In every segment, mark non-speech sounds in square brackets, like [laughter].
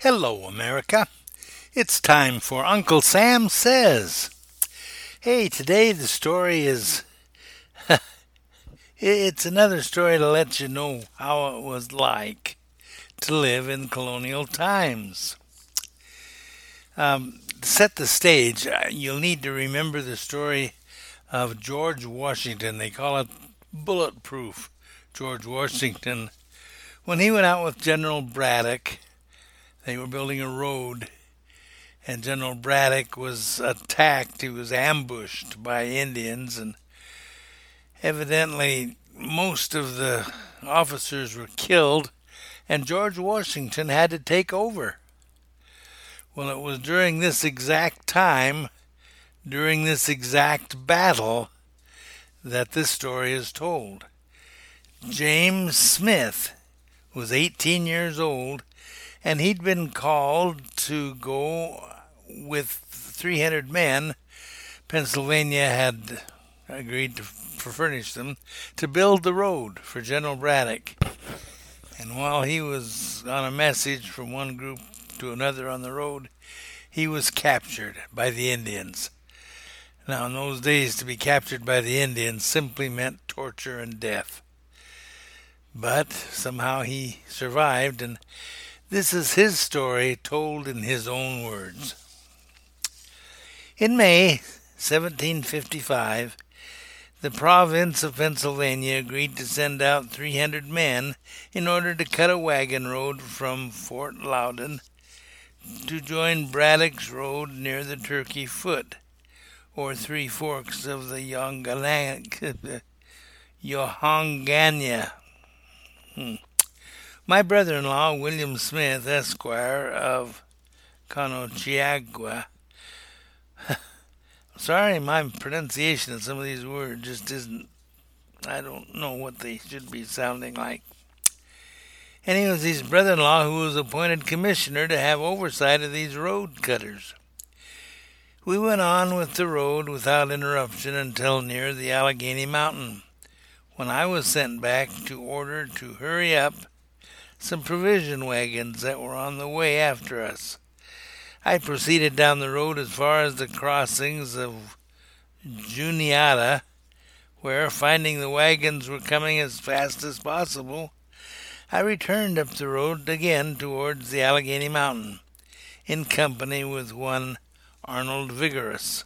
Hello, America. It's time for Uncle Sam Says. Hey, today the story is. [laughs] it's another story to let you know how it was like to live in colonial times. Um, to set the stage, uh, you'll need to remember the story of George Washington. They call it bulletproof George Washington. When he went out with General Braddock, they were building a road, and General Braddock was attacked. He was ambushed by Indians, and evidently most of the officers were killed, and George Washington had to take over. Well, it was during this exact time, during this exact battle, that this story is told. James Smith was 18 years old, and he'd been called to go with 300 men. Pennsylvania had agreed to furnish them to build the road for General Braddock. And while he was on a message from one group to another on the road, he was captured by the Indians. Now, in those days, to be captured by the Indians simply meant torture and death. But somehow he survived, and this is his story told in his own words. In May 1755, the province of Pennsylvania agreed to send out 300 men in order to cut a wagon road from Fort Loudon to join Braddock's Road near the Turkey Foot, or Three Forks of the Yohangania. [laughs] Hmm. My brother in law, William Smith, Esquire of Conochiagua. [laughs] Sorry, my pronunciation of some of these words just isn't. I don't know what they should be sounding like and he was his brother in law who was appointed commissioner to have oversight of these road cutters. We went on with the road without interruption until near the Allegheny Mountain, when I was sent back to order to hurry up some provision wagons that were on the way after us. I proceeded down the road as far as the crossings of Juniata, where, finding the wagons were coming as fast as possible, I returned up the road again towards the Allegheny Mountain, in company with one Arnold Vigoras.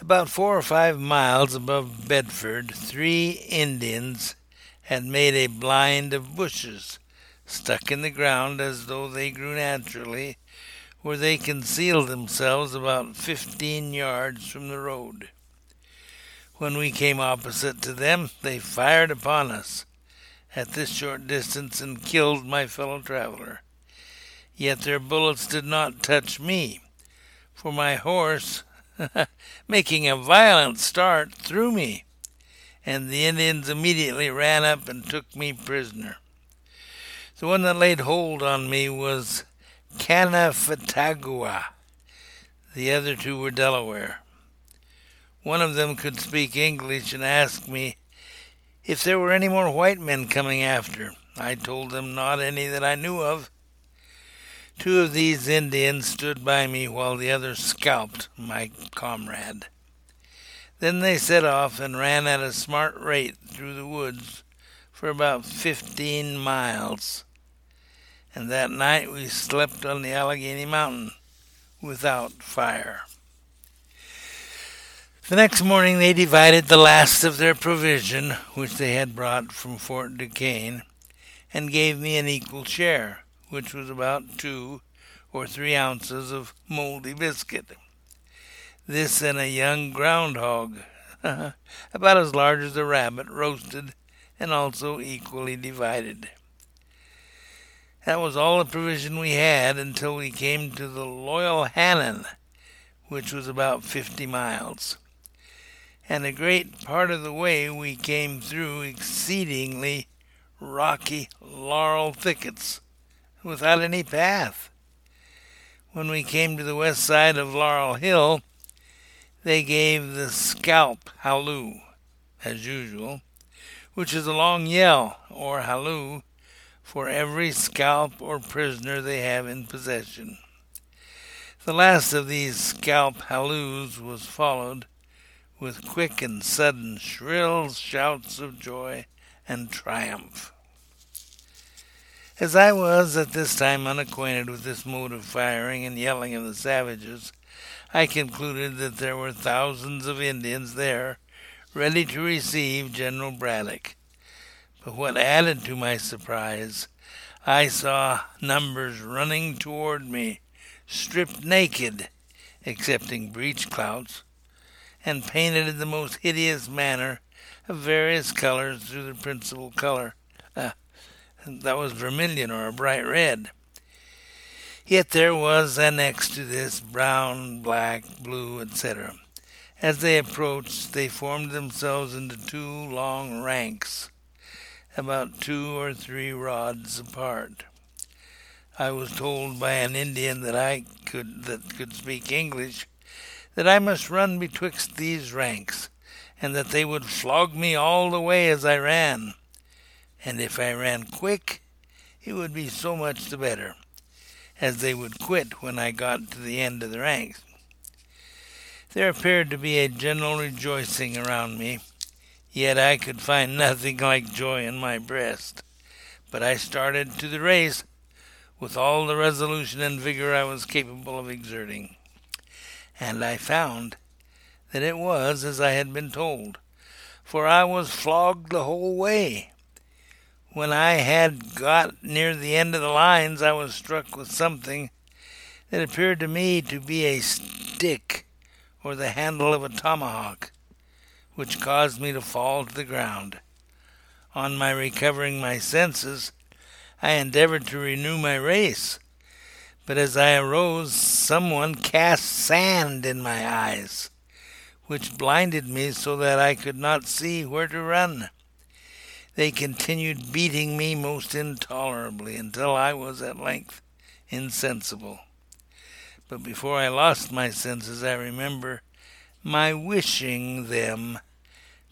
About four or five miles above Bedford, three Indians had made a blind of bushes stuck in the ground as though they grew naturally, where they concealed themselves about fifteen yards from the road. When we came opposite to them, they fired upon us at this short distance and killed my fellow traveler. Yet their bullets did not touch me, for my horse, [laughs] making a violent start, threw me, and the Indians immediately ran up and took me prisoner. The one that laid hold on me was Canafatagua. The other two were Delaware. One of them could speak English and asked me if there were any more white men coming after. I told them not any that I knew of. Two of these Indians stood by me while the other scalped my comrade. Then they set off and ran at a smart rate through the woods for about fifteen miles. And that night we slept on the Allegheny Mountain without fire. The next morning they divided the last of their provision, which they had brought from Fort Duquesne, and gave me an equal share, which was about two or three ounces of moldy biscuit. This and a young groundhog, [laughs] about as large as a rabbit, roasted and also equally divided. That was all the provision we had until we came to the Loyal Hannon, which was about fifty miles and a great part of the way we came through exceedingly rocky laurel thickets without any path. When we came to the west side of Laurel Hill, they gave the scalp halloo, as usual, which is a long yell or halloo for every scalp or prisoner they have in possession. The last of these scalp halloos was followed with quick and sudden shrill shouts of joy and triumph. As I was at this time unacquainted with this mode of firing and yelling of the savages, I concluded that there were thousands of Indians there ready to receive General Braddock. But what added to my surprise, I saw numbers running toward me stripped naked, excepting breech clouts, and painted in the most hideous manner of various colors through the principal color. Uh, that was vermilion or a bright red. Yet there was annexed to this brown, black, blue, etc. As they approached, they formed themselves into two long ranks, about two or three rods apart. I was told by an Indian that I could that could speak English that I must run betwixt these ranks, and that they would flog me all the way as I ran. And if I ran quick, it would be so much the better, as they would quit when I got to the end of the ranks. There appeared to be a general rejoicing around me, yet I could find nothing like joy in my breast. But I started to the race with all the resolution and vigor I was capable of exerting. And I found that it was as I had been told, for I was flogged the whole way. When I had got near the end of the lines, I was struck with something that appeared to me to be a stick or the handle of a tomahawk, which caused me to fall to the ground. On my recovering my senses, I endeavored to renew my race, but as I arose, someone cast sand in my eyes, which blinded me so that I could not see where to run. They continued beating me most intolerably until I was at length insensible. But before I lost my senses, I remember my wishing them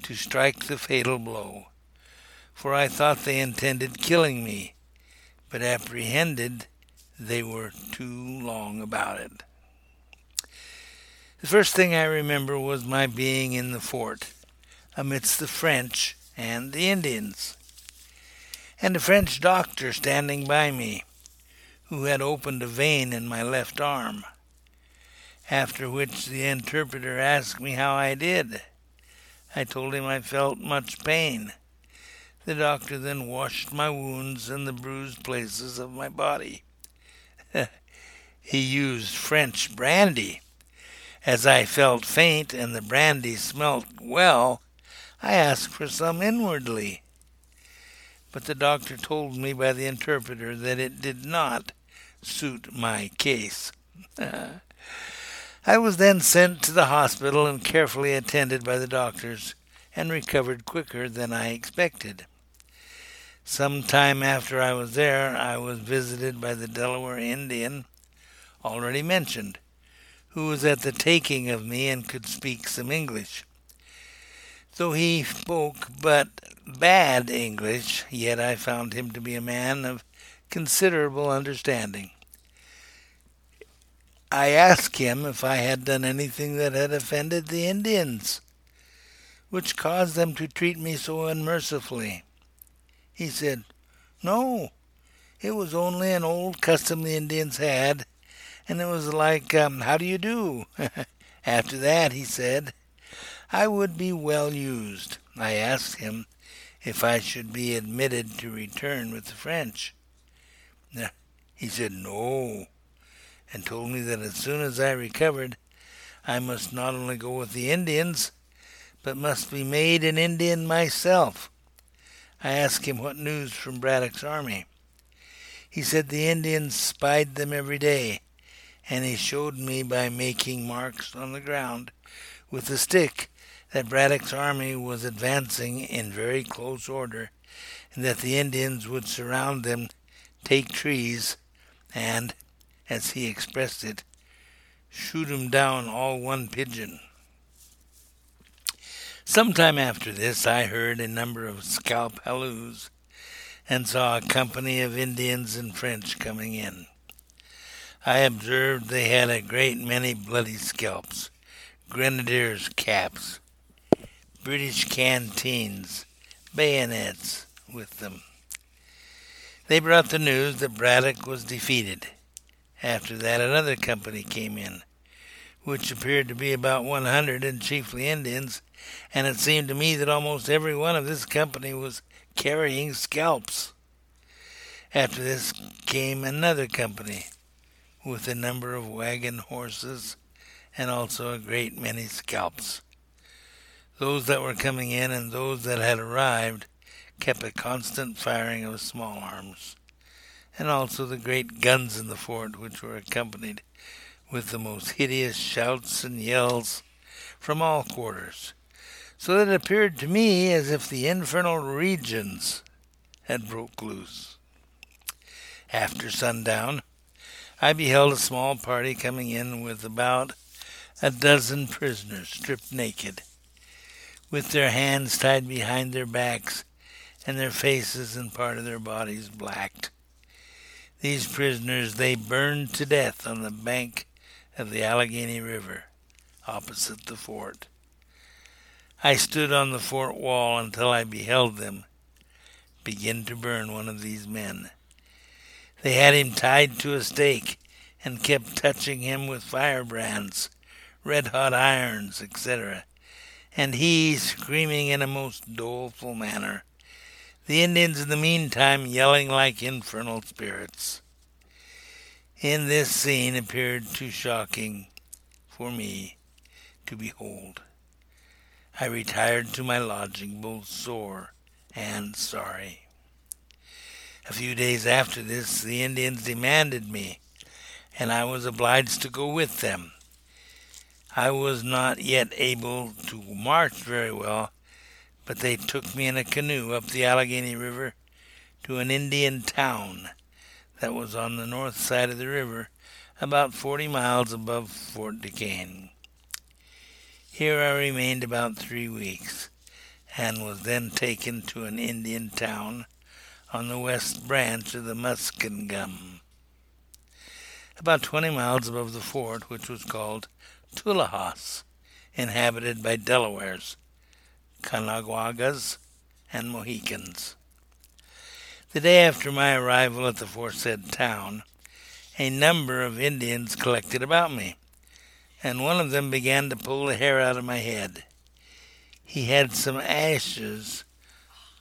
to strike the fatal blow, for I thought they intended killing me but apprehended they were too long about it. The first thing I remember was my being in the fort, amidst the French and the Indians, and a French doctor standing by me, who had opened a vein in my left arm. After which the interpreter asked me how I did. I told him I felt much pain the doctor then washed my wounds and the bruised places of my body. [laughs] he used French brandy. As I felt faint and the brandy smelt well, I asked for some inwardly. But the doctor told me by the interpreter that it did not suit my case. [laughs] I was then sent to the hospital and carefully attended by the doctors, and recovered quicker than I expected. Some time after I was there, I was visited by the Delaware Indian, already mentioned, who was at the taking of me and could speak some English. Though he spoke but bad English, yet I found him to be a man of considerable understanding. I asked him if I had done anything that had offended the Indians, which caused them to treat me so unmercifully. He said, No, it was only an old custom the Indians had, and it was like, um, How do you do? [laughs] After that, he said, I would be well used. I asked him if I should be admitted to return with the French. He said no, and told me that as soon as I recovered, I must not only go with the Indians, but must be made an Indian myself. I asked him what news from Braddock's army. He said the Indians spied them every day, and he showed me by making marks on the ground with a stick that Braddock's army was advancing in very close order, and that the Indians would surround them, take trees, and, as he expressed it, shoot 'em down all one pigeon. Some time after this, I heard a number of scalp halloos, and saw a company of Indians and French coming in. I observed they had a great many bloody scalps, grenadiers' caps, British canteens, bayonets with them. They brought the news that Braddock was defeated. After that, another company came in, which appeared to be about 100 and chiefly Indians, and it seemed to me that almost every one of this company was carrying scalps. After this came another company with a number of wagon horses and also a great many scalps. Those that were coming in and those that had arrived kept a constant firing of small arms, and also the great guns in the fort, which were accompanied with the most hideous shouts and yells from all quarters, so that it appeared to me as if the infernal regions had broke loose. After sundown, I beheld a small party coming in with about a dozen prisoners stripped naked, with their hands tied behind their backs and their faces and part of their bodies blacked. These prisoners they burned to death on the bank of the Allegheny River, opposite the fort. I stood on the fort wall until I beheld them begin to burn one of these men. They had him tied to a stake and kept touching him with firebrands, red hot irons, etc., and he screaming in a most doleful manner, the Indians in the meantime yelling like infernal spirits. In this scene appeared too shocking for me to behold. I retired to my lodging both sore and sorry. A few days after this, the Indians demanded me, and I was obliged to go with them. I was not yet able to march very well, but they took me in a canoe up the Allegheny River to an Indian town that was on the north side of the river, about forty miles above Fort Duquesne. Here I remained about three weeks, and was then taken to an Indian town on the west branch of the Muskingum, about twenty miles above the fort, which was called Tullahos, inhabited by Delawares, Caughnawagas, and Mohicans. The day after my arrival at the foresaid town, a number of Indians collected about me, and one of them began to pull the hair out of my head. He had some ashes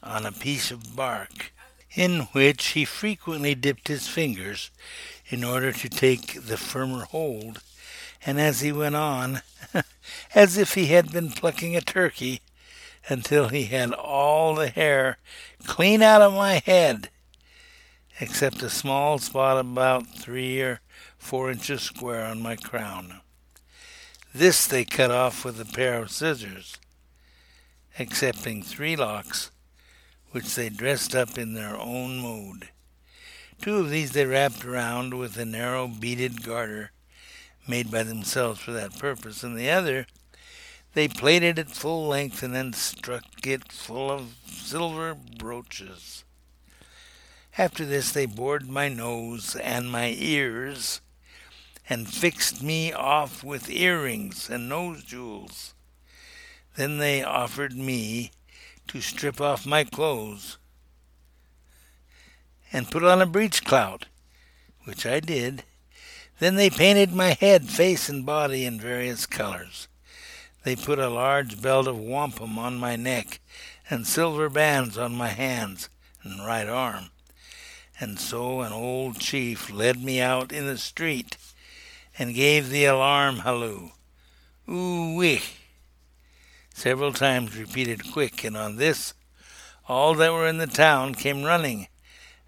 on a piece of bark, in which he frequently dipped his fingers in order to take the firmer hold, and as he went on, [laughs] as if he had been plucking a turkey, until he had all the hair clean out of my head, except a small spot about three or four inches square on my crown. This they cut off with a pair of scissors, excepting three locks which they dressed up in their own mode. Two of these they wrapped around with a narrow beaded garter made by themselves for that purpose, and the other they plaited it full length and then struck it full of silver brooches. After this, they bored my nose and my ears and fixed me off with earrings and nose jewels. Then they offered me to strip off my clothes and put on a breechclout, which I did. Then they painted my head, face, and body in various colors. They put a large belt of wampum on my neck and silver bands on my hands and right arm. And so an old chief led me out in the street and gave the alarm halloo. Ooh wee! several times repeated quick, and on this all that were in the town came running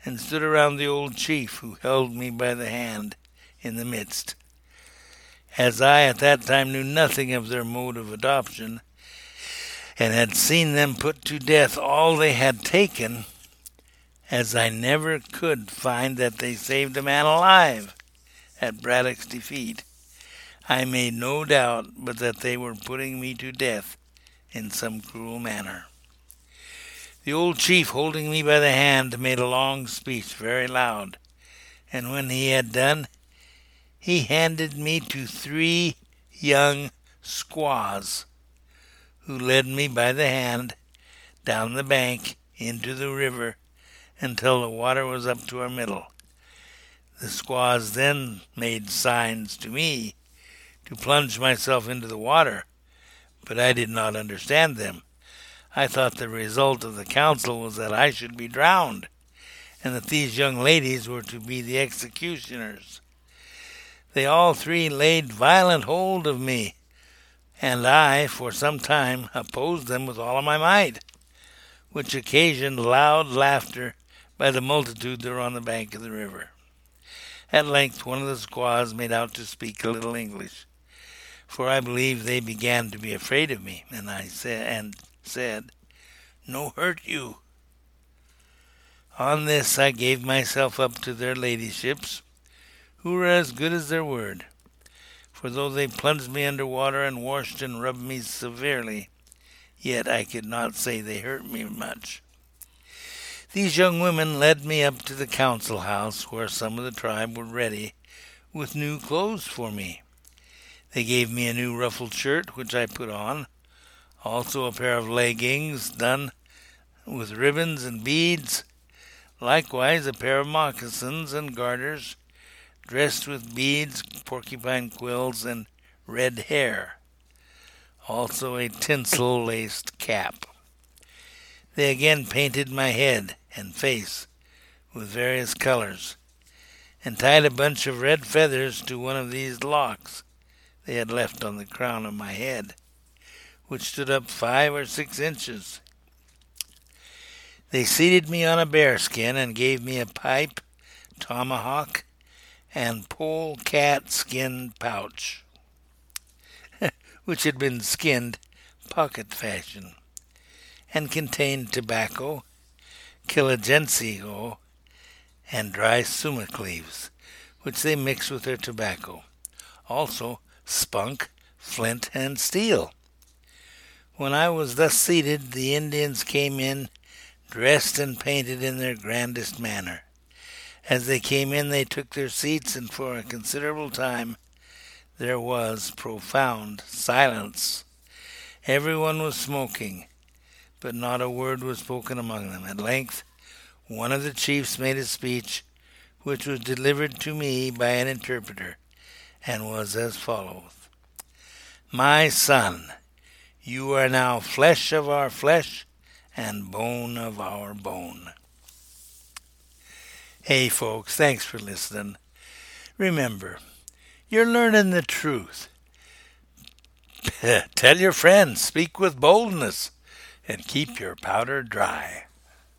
and stood around the old chief, who held me by the hand in the midst. As I at that time knew nothing of their mode of adoption, and had seen them put to death all they had taken, as I never could find that they saved a man alive at Braddock's defeat, I made no doubt but that they were putting me to death in some cruel manner. The old chief, holding me by the hand, made a long speech, very loud, and when he had done, he handed me to three young squaws, who led me by the hand down the bank into the river until the water was up to our middle. The squaws then made signs to me to plunge myself into the water, but I did not understand them. I thought the result of the council was that I should be drowned, and that these young ladies were to be the executioners. They all three laid violent hold of me, and I for some time opposed them with all my might, which occasioned loud laughter by the multitude that were on the bank of the river. At length one of the squaws made out to speak a little English, for I believe they began to be afraid of me, and I said and said, No hurt you. On this I gave myself up to their ladyships, who were as good as their word. For though they plunged me under water and washed and rubbed me severely, yet I could not say they hurt me much. These young women led me up to the council house, where some of the tribe were ready with new clothes for me. They gave me a new ruffled shirt, which I put on, also a pair of leggings done with ribbons and beads, likewise a pair of moccasins and garters dressed with beads, porcupine quills, and red hair, also a tinsel laced cap. They again painted my head and face with various colors, and tied a bunch of red feathers to one of these locks they had left on the crown of my head, which stood up five or six inches. They seated me on a bearskin and gave me a pipe, tomahawk, and polecat skin pouch, [laughs] which had been skinned pocket fashion, and contained tobacco, killagencigo, and dry sumac leaves, which they mix with their tobacco, also spunk, flint, and steel. When I was thus seated, the Indians came in, dressed and painted in their grandest manner. As they came in, they took their seats, and for a considerable time there was profound silence. Everyone was smoking, but not a word was spoken among them. At length, one of the chiefs made a speech, which was delivered to me by an interpreter, and was as follows My son, you are now flesh of our flesh and bone of our bone. Hey, folks, thanks for listening. Remember, you're learning the truth. [laughs] Tell your friends, speak with boldness, and keep your powder dry.